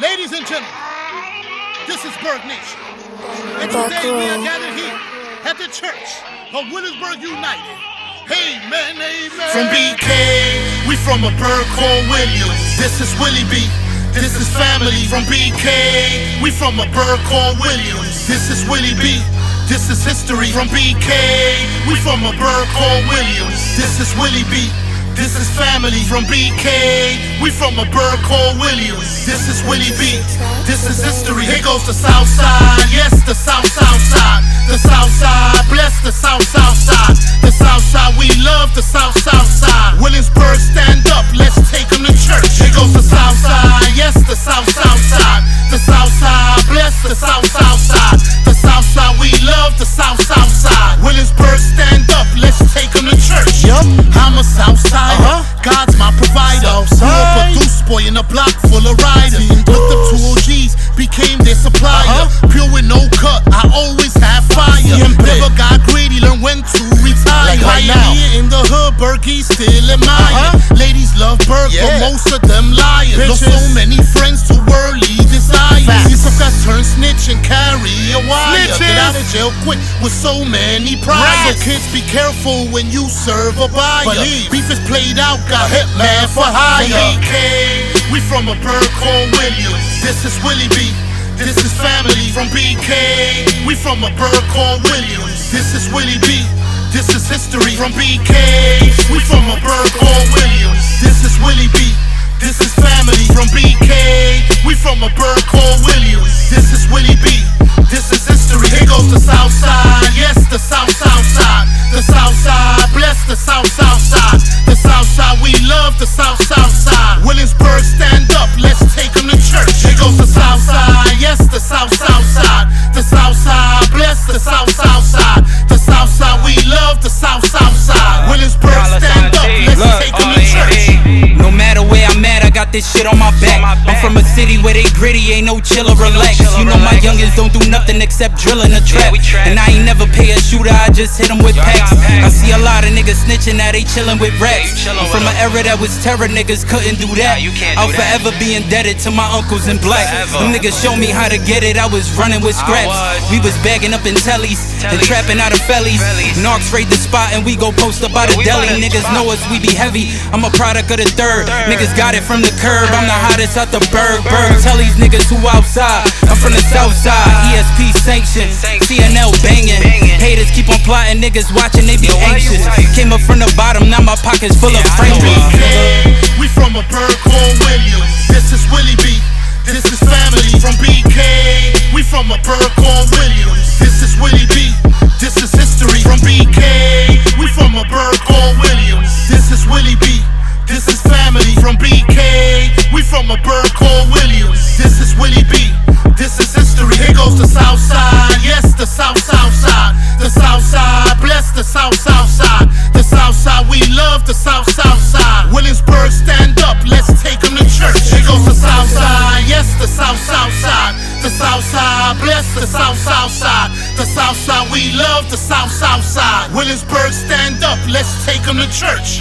Ladies and gentlemen, this is Burg Nation. And today we are gathered here at the church of Williamsburg United. Amen, amen. From BK, we from a bird called Williams. This is Willie B. This is family from BK. We from a bird called Williams. This is Willie B. This is history from BK. We from a bird called Williams. This is Willie B. This is family from BK. We from a bird called Williams. This is Willie B. This is history. Here goes the South Side. Yes, the South South Side. The South Side. Bless the South South Side. The South Side. We love the South South Side. Williamsburg, stand up. Let's take them to church. Here goes the South Side. Yes, the South South Side. The South Side. Bless the South South Side. The South Side. We love the South South Side. Williamsburg, stand up. Let's take them to church. Yup. I'm a Southsider. Uh-huh. God's my provider. Southside. Grew up a goose boy in a block Pioneer in the hood, Berkey still admire. Uh-huh. Ladies love Burg, Yeah. but most of them liars. Lost so many friends to worldly desires. Facts. These guys turn snitch and carry a wire. Snitches. Get out of jail quick with so many. Rats. So kids, be careful when you serve a buyer. Believe. Beef is played out, got hitman for hire. BK, we from a bird called Williams. This is Willie B. This is family from BK. We from a bird called Williams. This is Willie B. This is history from BK. We from a bird called Williams. This is Willie B. This is family from BK. We from a bird called Williams. This is Willie B. This is history. Here goes the South Side. Yes, the South South Side. The South Side. Bless the South South Side. The South Side. We love the South South Side. Williamsburg, stand up. Let's take them to church. Here goes the South Side. Yes, the South South this shit on my back. I'm from a city where they gritty, ain't no chill or relax. you know my youngins don't do nothing except drilling a trap. And I ain't never pay a shooter, I just hit 'em with packs. I see a lot of niggas snitching, now they chillin' with rats. I'm from an era that was terror, niggas couldn't do that. Nah, you can't I'll forever be indebted to my uncles in black. Them niggas show me how to get it, I was running with scraps. We was bagging up in tellies, and trapping out of fellies. Narcs raid the spot and we go post up by the deli. Niggas know us, we be heavy. I'm a product of the third. Third. Niggas got it from the curb. I'm the hottest out the berg. Berg. Tell these niggas who outside. I'm from the south side. ESP sanctioned. CNL banging. Banging. Haters keep on plotting. Niggas watching, they be Yo, why you anxious. Came up from the bottom, now my pocket's full of Yeah, I French know, beats. BK, we from a bird called Williams. This is Willie B. This is family from BK. South South Side. Williamsburg, stand up. Let's take them to church. Here goes the South Side. Yes, the South South Side. The South Side. Bless the South South Side. The South Side. We love the South South Side. Williamsburg, stand up. Let's take them to church.